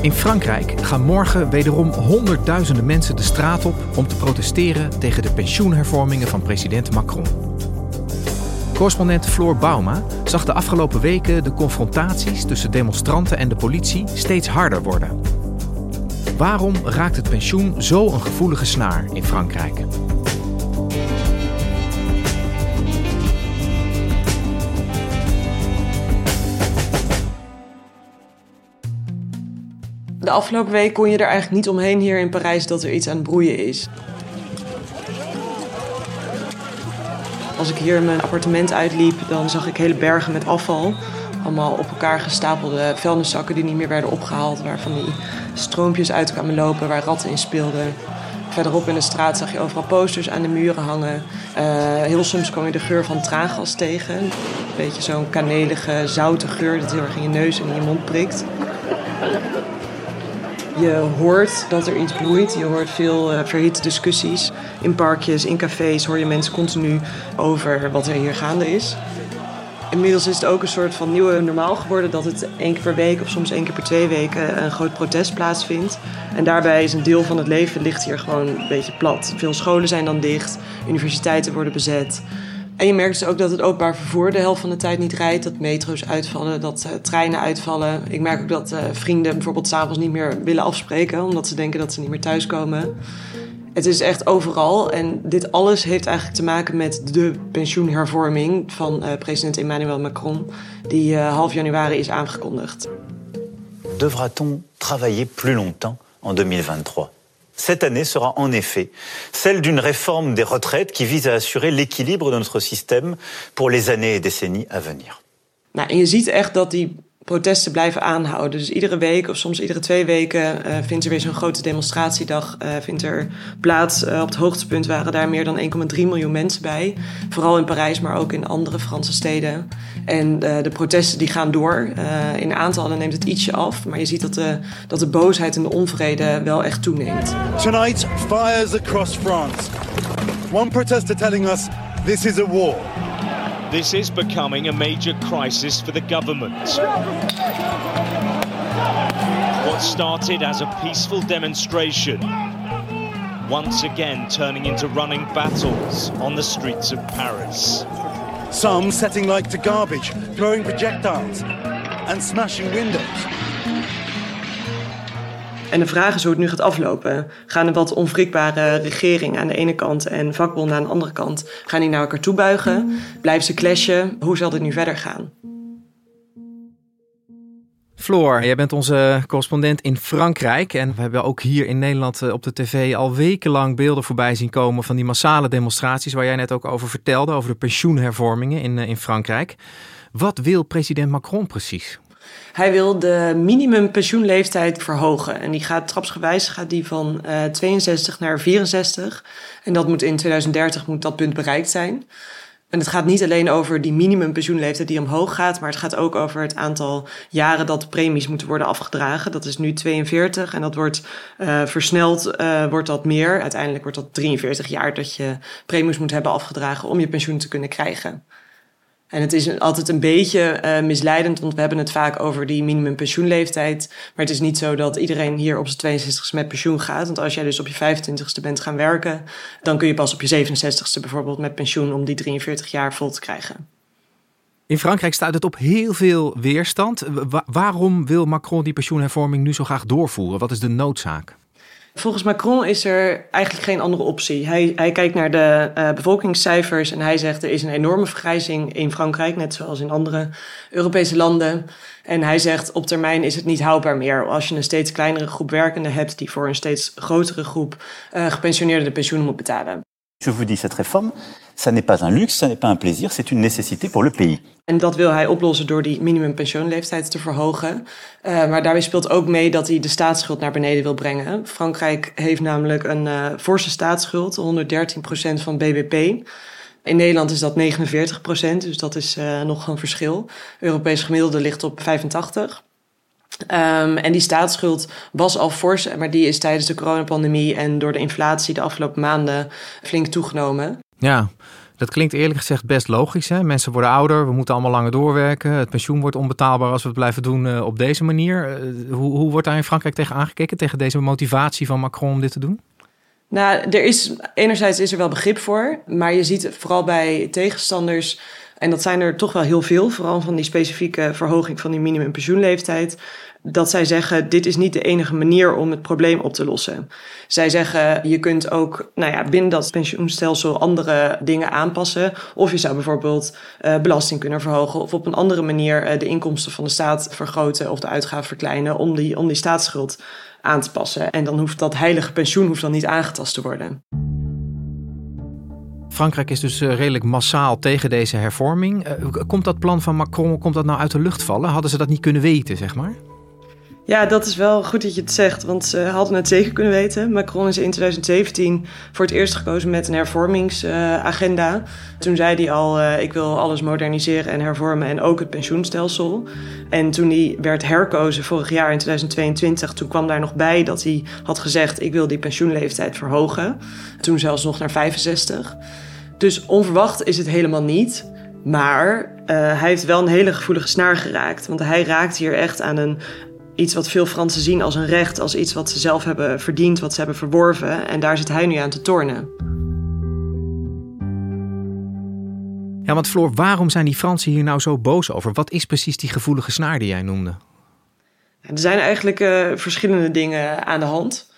In Frankrijk gaan morgen wederom honderdduizenden mensen de straat op om te protesteren tegen de pensioenhervormingen van president Macron. Correspondent Floor Bauma zag de afgelopen weken de confrontaties tussen demonstranten en de politie steeds harder worden. Waarom raakt het pensioen zo een gevoelige snaar in Frankrijk? De afgelopen week kon je er eigenlijk niet omheen hier in Parijs dat er iets aan het broeien is. Als ik hier mijn appartement uitliep, dan zag ik hele bergen met afval. Allemaal op elkaar gestapelde vuilniszakken die niet meer werden opgehaald. Waarvan die stroompjes uit kwamen lopen, waar ratten in speelden. Verderop in de straat zag je overal posters aan de muren hangen. Uh, heel soms kwam je de geur van traangas tegen. Een beetje zo'n kanelige, zoute geur dat heel erg in je neus en in je mond prikt. Je hoort dat er iets bloeit. Je hoort veel uh, verhitte discussies. In parkjes, in cafés hoor je mensen continu over wat er hier gaande is. Inmiddels is het ook een soort van nieuwe normaal geworden dat het één keer per week of soms één keer per twee weken een groot protest plaatsvindt. En daarbij is een deel van het leven ligt hier gewoon een beetje plat. Veel scholen zijn dan dicht, universiteiten worden bezet. En je merkt dus ook dat het openbaar vervoer de helft van de tijd niet rijdt. Dat metro's uitvallen, dat uh, treinen uitvallen. Ik merk ook dat uh, vrienden bijvoorbeeld s'avonds niet meer willen afspreken... omdat ze denken dat ze niet meer thuiskomen. Het is echt overal. En dit alles heeft eigenlijk te maken met de pensioenhervorming... van uh, president Emmanuel Macron, die half januari is aangekondigd. Devra-t-on travailler plus longtemps en 2023 cette année sera en effet celle d'une réforme des retraites qui vise à assurer l'équilibre de notre système pour les années et décennies à venir. Nou, je ziet echt dat die protesten blijven aanhouden. Dus iedere week of soms iedere twee weken uh, vindt er weer zo'n grote demonstratiedag uh, vindt er plaats. Uh, op het hoogtepunt waren daar meer dan 1,3 miljoen mensen bij. Vooral in Parijs, maar ook in andere Franse steden. En de protesten die gaan door. in aantallen neemt het ietsje af. Maar je ziet dat de, dat de boosheid en de onvrede wel echt toeneemt. Tonight, fires across France. One protester telling us this is a war. This is becoming a major crisis for the government. What started as a peaceful demonstration, once again turning into running battles on the streets of Paris. Some setting like to garbage, throwing projectiles, and smashing windows. En de vraag is hoe het nu gaat aflopen. Gaan er wat onwrikbare regeringen aan de ene kant en vakbonden aan de andere kant... gaan die naar elkaar toe buigen? Blijven ze clashen? Hoe zal dit nu verder gaan? Floor, jij bent onze correspondent in Frankrijk. En we hebben ook hier in Nederland op de tv al wekenlang beelden voorbij zien komen van die massale demonstraties waar jij net ook over vertelde, over de pensioenhervormingen in, in Frankrijk. Wat wil president Macron precies? Hij wil de minimumpensioenleeftijd verhogen. En die gaat trapsgewijs gaat die van uh, 62 naar 64. En dat moet in 2030 moet dat punt bereikt zijn. En het gaat niet alleen over die minimumpensioenleeftijd die omhoog gaat, maar het gaat ook over het aantal jaren dat premies moeten worden afgedragen. Dat is nu 42 en dat wordt uh, versneld, uh, wordt dat meer. Uiteindelijk wordt dat 43 jaar dat je premies moet hebben afgedragen om je pensioen te kunnen krijgen. En het is altijd een beetje uh, misleidend, want we hebben het vaak over die minimumpensioenleeftijd. Maar het is niet zo dat iedereen hier op zijn 62ste met pensioen gaat. Want als jij dus op je 25ste bent gaan werken, dan kun je pas op je 67ste bijvoorbeeld met pensioen om die 43 jaar vol te krijgen. In Frankrijk staat het op heel veel weerstand. waarom wil Macron die pensioenhervorming nu zo graag doorvoeren? Wat is de noodzaak? Volgens Macron is er eigenlijk geen andere optie. Hij, hij kijkt naar de uh, bevolkingscijfers en hij zegt er is een enorme vergrijzing in Frankrijk, net zoals in andere Europese landen. En hij zegt op termijn is het niet houdbaar meer als je een steeds kleinere groep werkenden hebt die voor een steeds grotere groep uh, gepensioneerden de pensioenen moet betalen. Je vous dis, cette réforme, ça n'est pas un luxe, ça n'est pas un plaisir, c'est une nécessité pour le pays. En dat wil hij oplossen door die minimumpensioenleeftijd te verhogen. Uh, maar daarbij speelt ook mee dat hij de staatsschuld naar beneden wil brengen. Frankrijk heeft namelijk een uh, forse staatsschuld, 113% van BBP. In Nederland is dat 49%, dus dat is uh, nog een verschil. Europees gemiddelde ligt op 85%. Um, en die staatsschuld was al fors, maar die is tijdens de coronapandemie en door de inflatie de afgelopen maanden flink toegenomen. Ja, dat klinkt eerlijk gezegd best logisch. Hè? Mensen worden ouder, we moeten allemaal langer doorwerken. Het pensioen wordt onbetaalbaar als we het blijven doen uh, op deze manier. Uh, hoe, hoe wordt daar in Frankrijk tegen aangekeken, tegen deze motivatie van Macron om dit te doen? Nou, er is, enerzijds is er wel begrip voor, maar je ziet vooral bij tegenstanders en dat zijn er toch wel heel veel, vooral van die specifieke verhoging van die minimumpensioenleeftijd. Dat zij zeggen, dit is niet de enige manier om het probleem op te lossen. Zij zeggen, je kunt ook nou ja, binnen dat pensioenstelsel andere dingen aanpassen. Of je zou bijvoorbeeld uh, belasting kunnen verhogen. Of op een andere manier uh, de inkomsten van de staat vergroten of de uitgaven verkleinen om die, om die staatsschuld aan te passen. En dan hoeft dat heilige pensioen hoeft dan niet aangetast te worden. Frankrijk is dus eh, redelijk massaal tegen deze hervorming. Eh, komt dat plan van Macron komt dat nou uit de lucht vallen? Hadden ze dat niet kunnen weten, zeg maar? Ja, dat is wel goed dat je het zegt, want ze hadden het zeker kunnen weten. Macron is in 2017 voor het eerst gekozen met een hervormingsagenda. Toen zei hij al, uh, ik wil alles moderniseren en hervormen en ook het pensioenstelsel. En toen hij werd herkozen vorig jaar in 2022, toen kwam daar nog bij dat hij had gezegd, ik wil die pensioenleeftijd verhogen. Toen zelfs nog naar 65. Dus onverwacht is het helemaal niet. Maar uh, hij heeft wel een hele gevoelige snaar geraakt. Want hij raakt hier echt aan een, iets wat veel Fransen zien als een recht, als iets wat ze zelf hebben verdiend, wat ze hebben verworven. En daar zit hij nu aan te tornen. Ja, want Floor, waarom zijn die Fransen hier nou zo boos over? Wat is precies die gevoelige snaar die jij noemde? Er zijn eigenlijk uh, verschillende dingen aan de hand.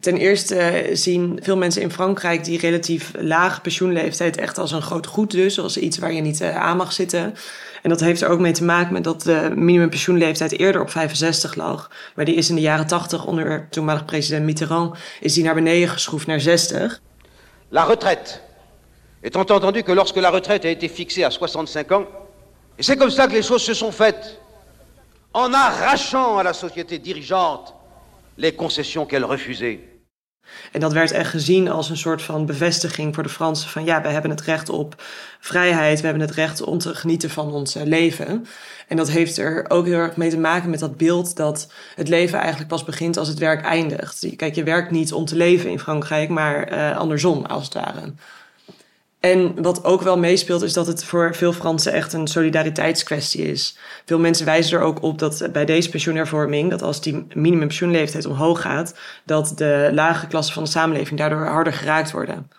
Ten eerste zien veel mensen in Frankrijk die relatief lage pensioenleeftijd echt als een groot goed dus, als iets waar je niet uh, aan mag zitten. En dat heeft er ook mee te maken met dat de minimumpensioenleeftijd eerder op 65 lag. Maar die is in de jaren 80 onder toenmalig president Mitterrand is die naar beneden geschroefd naar 60. La retraite. Étant entendu que lorsque la retraite a été fixée à 65 ans, c'est comme ça que les choses se sont faites, en arrachant à la société dirigeante les concessions qu'elle refusait. En dat werd echt gezien als een soort van bevestiging voor de Fransen van ja, we hebben het recht op vrijheid, we hebben het recht om te genieten van ons leven. En dat heeft er ook heel erg mee te maken met dat beeld dat het leven eigenlijk pas begint als het werk eindigt. Kijk, je werkt niet om te leven in Frankrijk, maar uh, andersom als het ware. En wat ook wel meespeelt, is dat het voor veel Fransen echt een solidariteitskwestie is. Veel mensen wijzen er ook op dat bij deze pensioenhervorming, dat als die minimumpensioenleeftijd omhoog gaat, dat de lage klassen van de samenleving daardoor harder geraakt worden.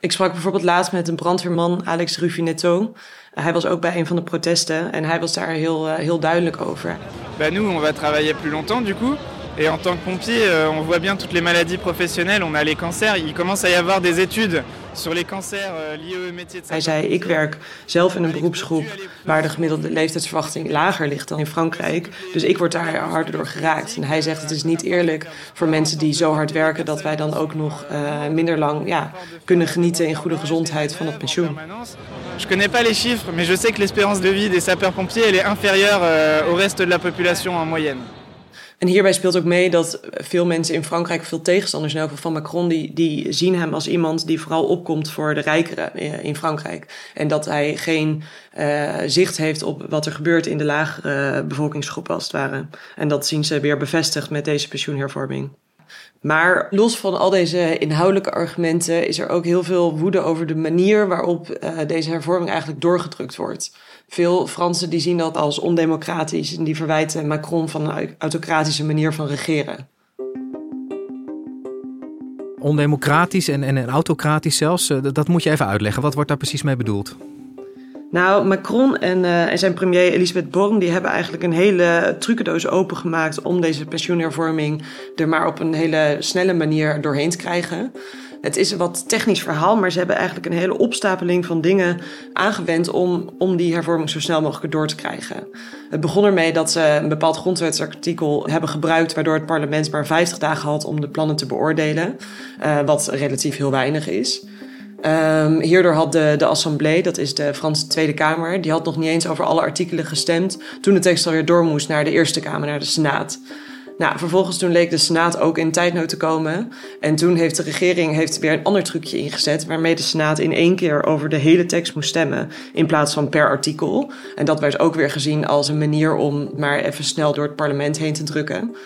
Ik sprak bijvoorbeeld laatst met een brandweerman, Alex Rufinetto. Hij was ook bij een van de protesten en hij was daar heel, heel duidelijk over. Ben nous, on va travailler plus longtemps du coup. Et en tant que pompier, euh, on voit bien toutes les maladies professionnelles. On a les cancers. Il commence à y avoir des études euh, Hij zei, ik werk zelf in een beroepsgroep waar de gemiddelde leeftijdsverwachting lager ligt dan in Frankrijk. Dus ik word daar harder door geraakt. En hij zegt, het is niet eerlijk voor mensen die zo hard werken dat wij dan ook nog uh, minder lang ja, kunnen genieten in goede gezondheid van het pensioen. Je connais pas les chiffres, mais je sais que l'espérance de vie des sapeurs-pompiers est inférieure euh, au reste de la population en moyenne. En hierbij speelt ook mee dat veel mensen in Frankrijk, veel tegenstanders in van Macron, die, die zien hem als iemand die vooral opkomt voor de rijkeren eh, in Frankrijk. En dat hij geen uh, zicht heeft op wat er gebeurt in de lagere bevolkingsgroepen als het ware. En dat zien ze weer bevestigd met deze pensioenhervorming. Maar los van al deze inhoudelijke argumenten is er ook heel veel woede over de manier waarop uh, deze hervorming eigenlijk doorgedrukt wordt. Veel Fransen die zien dat als ondemocratisch en die verwijten Macron van een autocratische manier van regeren. Ondemocratisch en, en, en autocratisch zelfs, uh, dat moet je even uitleggen. Wat wordt daar precies mee bedoeld? Nou, Macron en, uh, en zijn premier Elisabeth Born die hebben eigenlijk een hele trucendoos opengemaakt om deze pensioenhervorming er maar op een hele snelle manier doorheen te krijgen. Het is een wat technisch verhaal, maar ze hebben eigenlijk een hele opstapeling van dingen aangewend om, om die hervorming zo snel mogelijk door te krijgen. Het begon ermee dat ze een bepaald grondwetsartikel hebben gebruikt, waardoor het parlement maar 50 dagen had om de plannen te beoordelen, uh, wat relatief heel weinig is. Um, hierdoor had de, de Assemblée, dat is de Franse Tweede Kamer, die had nog niet eens over alle artikelen gestemd toen de tekst alweer door moest naar de Eerste Kamer, naar de Senaat. Nou, vervolgens toen leek de Senaat ook in tijdnood te komen. En toen heeft de regering heeft weer een ander trucje ingezet... waarmee de Senaat in één keer over de hele tekst moest stemmen... in plaats van per artikel. En dat werd ook weer gezien als een manier om maar even snel door het parlement heen te drukken.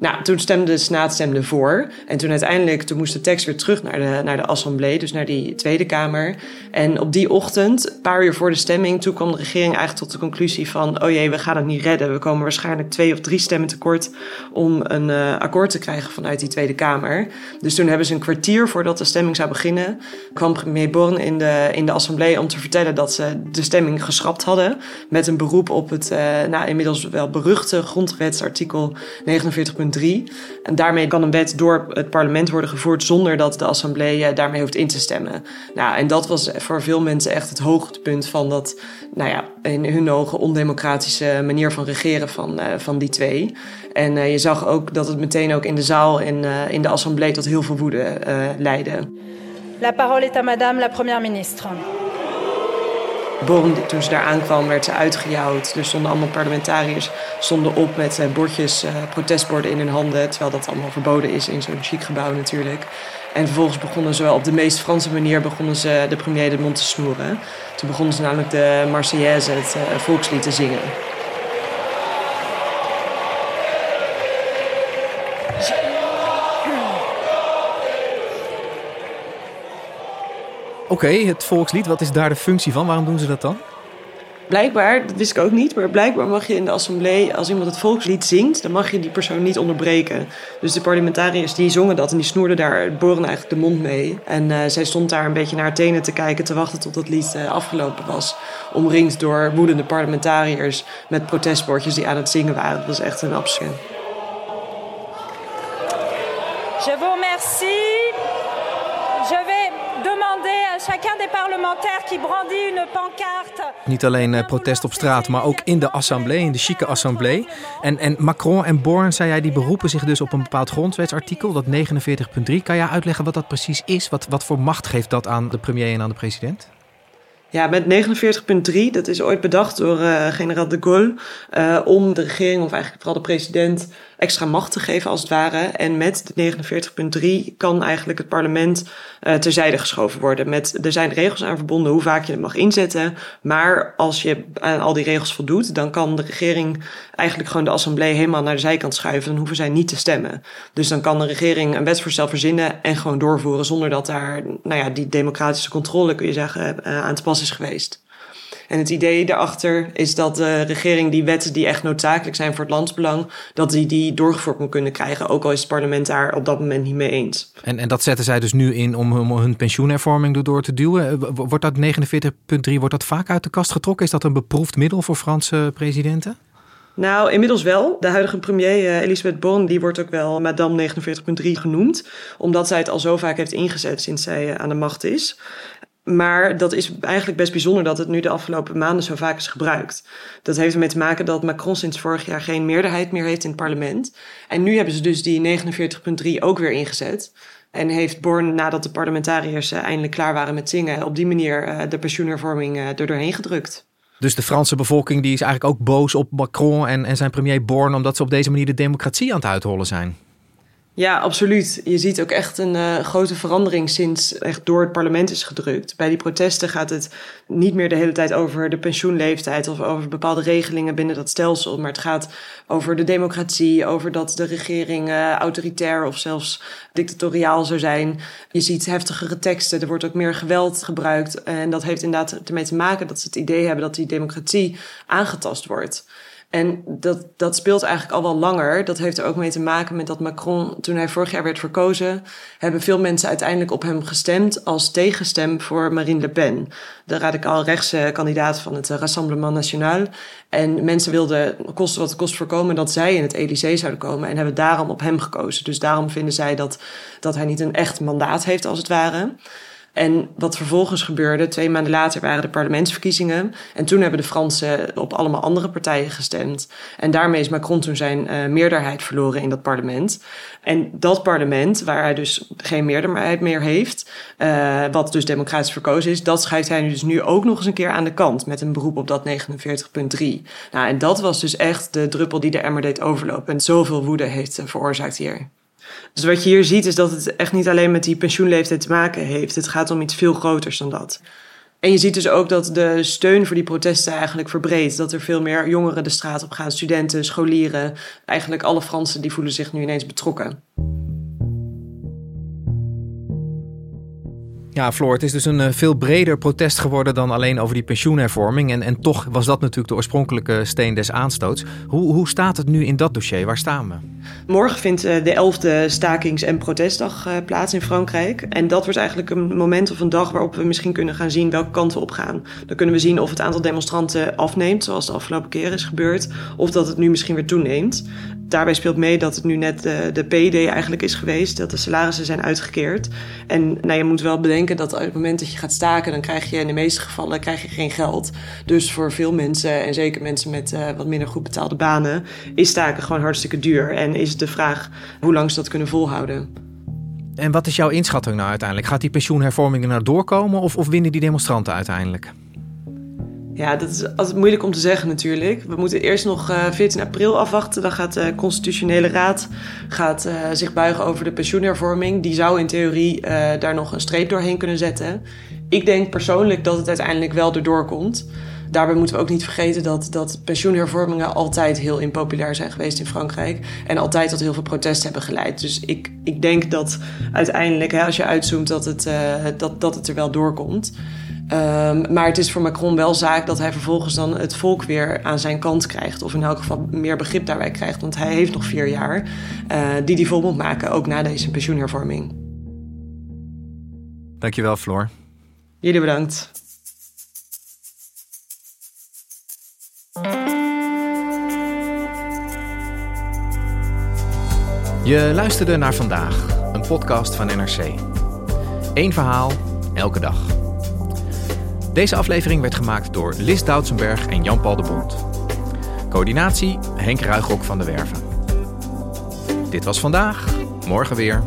Nou, toen stemde de Senaat voor. En toen uiteindelijk toen moest de tekst weer terug naar de, naar de Assemblée, dus naar die Tweede Kamer. En op die ochtend, een paar uur voor de stemming, toen kwam de regering eigenlijk tot de conclusie van: oh jee, we gaan het niet redden. We komen waarschijnlijk twee of drie stemmen tekort om een uh, akkoord te krijgen vanuit die Tweede Kamer. Dus toen hebben ze een kwartier voordat de stemming zou beginnen, kwam premier Born in de, in de Assemblée om te vertellen dat ze de stemming geschrapt hadden. Met een beroep op het uh, nou, inmiddels wel beruchte grondwetsartikel 49. 3. En daarmee kan een wet door het parlement worden gevoerd zonder dat de Assemblée daarmee hoeft in te stemmen. Nou, en dat was voor veel mensen echt het hoogtepunt van dat, nou ja, in hun ogen ondemocratische manier van regeren van, uh, van die twee. En uh, je zag ook dat het meteen ook in de zaal en in de Assemblée tot heel veel woede leidde. La parole est à madame la première ministre. Toen ze daar aankwam, werd ze uitgejouwd. Er stonden allemaal parlementariërs stonden op met uh, bordjes, uh, protestborden in hun handen. Terwijl dat allemaal verboden is in zo'n chic gebouw natuurlijk. En vervolgens begonnen ze op de meest Franse manier begonnen ze de premier de mond te snoeren. Toen begonnen ze namelijk de Marseillaise, het uh, volkslied, te zingen. Oké, okay, het volkslied, wat is daar de functie van? Waarom doen ze dat dan? Blijkbaar, dat wist ik ook niet, maar blijkbaar mag je in de assemblee, als iemand het volkslied zingt, dan mag je die persoon niet onderbreken. Dus de parlementariërs die zongen dat en die snoerden daar boren eigenlijk de mond mee. En uh, zij stond daar een beetje naar haar tenen te kijken, te wachten tot het lied uh, afgelopen was. Omringd door woedende parlementariërs met protestbordjes die aan het zingen waren. Dat was echt een absurd. Je vous remercie. Je vais demander à chacun des parlementaires qui brandit une pancarte. Niet alleen uh, protest op straat, maar ook in de assemblée, in de chique assemblée. En, en Macron en Born, zei jij, die beroepen zich dus op een bepaald grondwetsartikel, dat 49.3. Kan jij uitleggen wat dat precies is? Wat, wat voor macht geeft dat aan de premier en aan de president? Ja, met 49.3, dat is ooit bedacht door uh, generaal de Gaulle, uh, om de regering, of eigenlijk vooral de president, extra macht te geven als het ware. En met 49.3 kan eigenlijk het parlement uh, terzijde geschoven worden. Met, er zijn regels aan verbonden hoe vaak je het mag inzetten. Maar als je aan al die regels voldoet, dan kan de regering eigenlijk gewoon de assemblee helemaal naar de zijkant schuiven. Dan hoeven zij niet te stemmen. Dus dan kan de regering een wetsvoorstel verzinnen en gewoon doorvoeren zonder dat daar, nou ja, die democratische controle, kun je zeggen, aan te pas is geweest. En het idee daarachter is dat de regering die wetten die echt noodzakelijk zijn voor het landsbelang, dat die die doorgevoerd moet kunnen krijgen, ook al is het parlement daar op dat moment niet mee eens. En, en dat zetten zij dus nu in om, hun pensioenhervorming erdoor te duwen. Wordt dat 49.3, wordt dat vaak uit de kast getrokken? Is dat een beproefd middel voor Franse presidenten? Nou, inmiddels wel. De huidige premier uh, Elisabeth Bon, die wordt ook wel Madame 49.3 genoemd. Omdat zij het al zo vaak heeft ingezet sinds zij uh, aan de macht is. Maar dat is eigenlijk best bijzonder dat het nu de afgelopen maanden zo vaak is gebruikt. Dat heeft ermee te maken dat Macron sinds vorig jaar geen meerderheid meer heeft in het parlement. En nu hebben ze dus die 49.3 ook weer ingezet. En heeft Born, nadat de parlementariërs eindelijk klaar waren met zingen, op die manier de pensioenhervorming er doorheen gedrukt. Dus de Franse bevolking die is eigenlijk ook boos op Macron en, en zijn premier Born, omdat ze op deze manier de democratie aan het uithollen zijn. Ja, absoluut. Je ziet ook echt een uh, grote verandering sinds echt door het parlement is gedrukt. Bij die protesten gaat het niet meer de hele tijd over de pensioenleeftijd of over bepaalde regelingen binnen dat stelsel. Maar het gaat over de democratie, over dat de regering uh, autoritair of zelfs dictatoriaal zou zijn. Je ziet heftigere teksten, er wordt ook meer geweld gebruikt. En dat heeft inderdaad ermee te maken dat ze het idee hebben dat die democratie aangetast wordt. En dat, dat speelt eigenlijk al wel langer. Dat heeft er ook mee te maken met dat Macron, toen hij vorig jaar werd verkozen, hebben veel mensen uiteindelijk op hem gestemd als tegenstem voor Marine Le Pen, de radicaal rechtse kandidaat van het Rassemblement National. En mensen wilden, kosten wat het kost, voorkomen dat zij in het Elysée zouden komen en hebben daarom op hem gekozen. Dus daarom vinden zij dat, dat hij niet een echt mandaat heeft, als het ware. En wat vervolgens gebeurde, twee maanden later waren de parlementsverkiezingen. En toen hebben de Fransen op allemaal andere partijen gestemd. En daarmee is Macron toen zijn uh, meerderheid verloren in dat parlement. En dat parlement, waar hij dus geen meerderheid meer heeft, uh, wat dus democratisch verkozen is, dat schuift hij dus nu ook nog eens een keer aan de kant met een beroep op dat 49.3. Nou, en dat was dus echt de druppel die de emmer deed overlopen en zoveel woede heeft uh, veroorzaakt hier. Dus wat je hier ziet is dat het echt niet alleen met die pensioenleeftijd te maken heeft. Het gaat om iets veel groters dan dat. En je ziet dus ook dat de steun voor die protesten eigenlijk verbreedt. Dat er veel meer jongeren de straat op gaan, studenten, scholieren. Eigenlijk alle Fransen die voelen zich nu ineens betrokken. Ja, Floor, het is dus een uh, veel breder protest geworden dan alleen over die pensioenhervorming. En, en toch was dat natuurlijk de oorspronkelijke steen des aanstoots. Hoe, hoe staat het nu in dat dossier? Waar staan we? Morgen vindt uh, de 11e stakings- en protestdag uh, plaats in Frankrijk. En dat wordt eigenlijk een moment of een dag waarop we misschien kunnen gaan zien welke kant we op gaan. Dan kunnen we zien of het aantal demonstranten afneemt, zoals de afgelopen keer is gebeurd. Of dat het nu misschien weer toeneemt daarbij speelt mee dat het nu net de, de PD eigenlijk is geweest, dat de salarissen zijn uitgekeerd. En nou, je moet wel bedenken dat op het moment dat je gaat staken, dan krijg je in de meeste gevallen krijg je geen geld. Dus voor veel mensen, en zeker mensen met wat minder goed betaalde banen, is staken gewoon hartstikke duur. En is het de vraag hoe lang ze dat kunnen volhouden. En wat is jouw inschatting nou uiteindelijk? Gaat die pensioenhervormingen nou doorkomen of, of winnen die demonstranten uiteindelijk? Ja, dat is altijd moeilijk om te zeggen natuurlijk. We moeten eerst nog uh, 14 april afwachten. Dan gaat de Constitutionele Raad gaat, uh, zich buigen over de pensioenhervorming. Die zou in theorie uh, daar nog een streep doorheen kunnen zetten. Ik denk persoonlijk dat het uiteindelijk wel erdoor komt. Daarbij moeten we ook niet vergeten dat, dat pensioenhervormingen altijd heel impopulair zijn geweest in Frankrijk. En altijd tot heel veel protest hebben geleid. Dus ik, ik denk dat uiteindelijk, hè, als je uitzoomt, dat het, dat, dat het er wel doorkomt. Um, maar het is voor Macron wel zaak dat hij vervolgens dan het volk weer aan zijn kant krijgt. Of in elk geval meer begrip daarbij krijgt. Want hij heeft nog vier jaar uh, die hij vol moet maken, ook na deze pensioenhervorming. Dankjewel, Floor. Jullie bedankt. Je luisterde naar vandaag, een podcast van NRC. Eén verhaal, elke dag. Deze aflevering werd gemaakt door Lis Doutsenberg en Jan-Paul de Bond. Coördinatie Henk Ruigrok van de Werven. Dit was vandaag, morgen weer.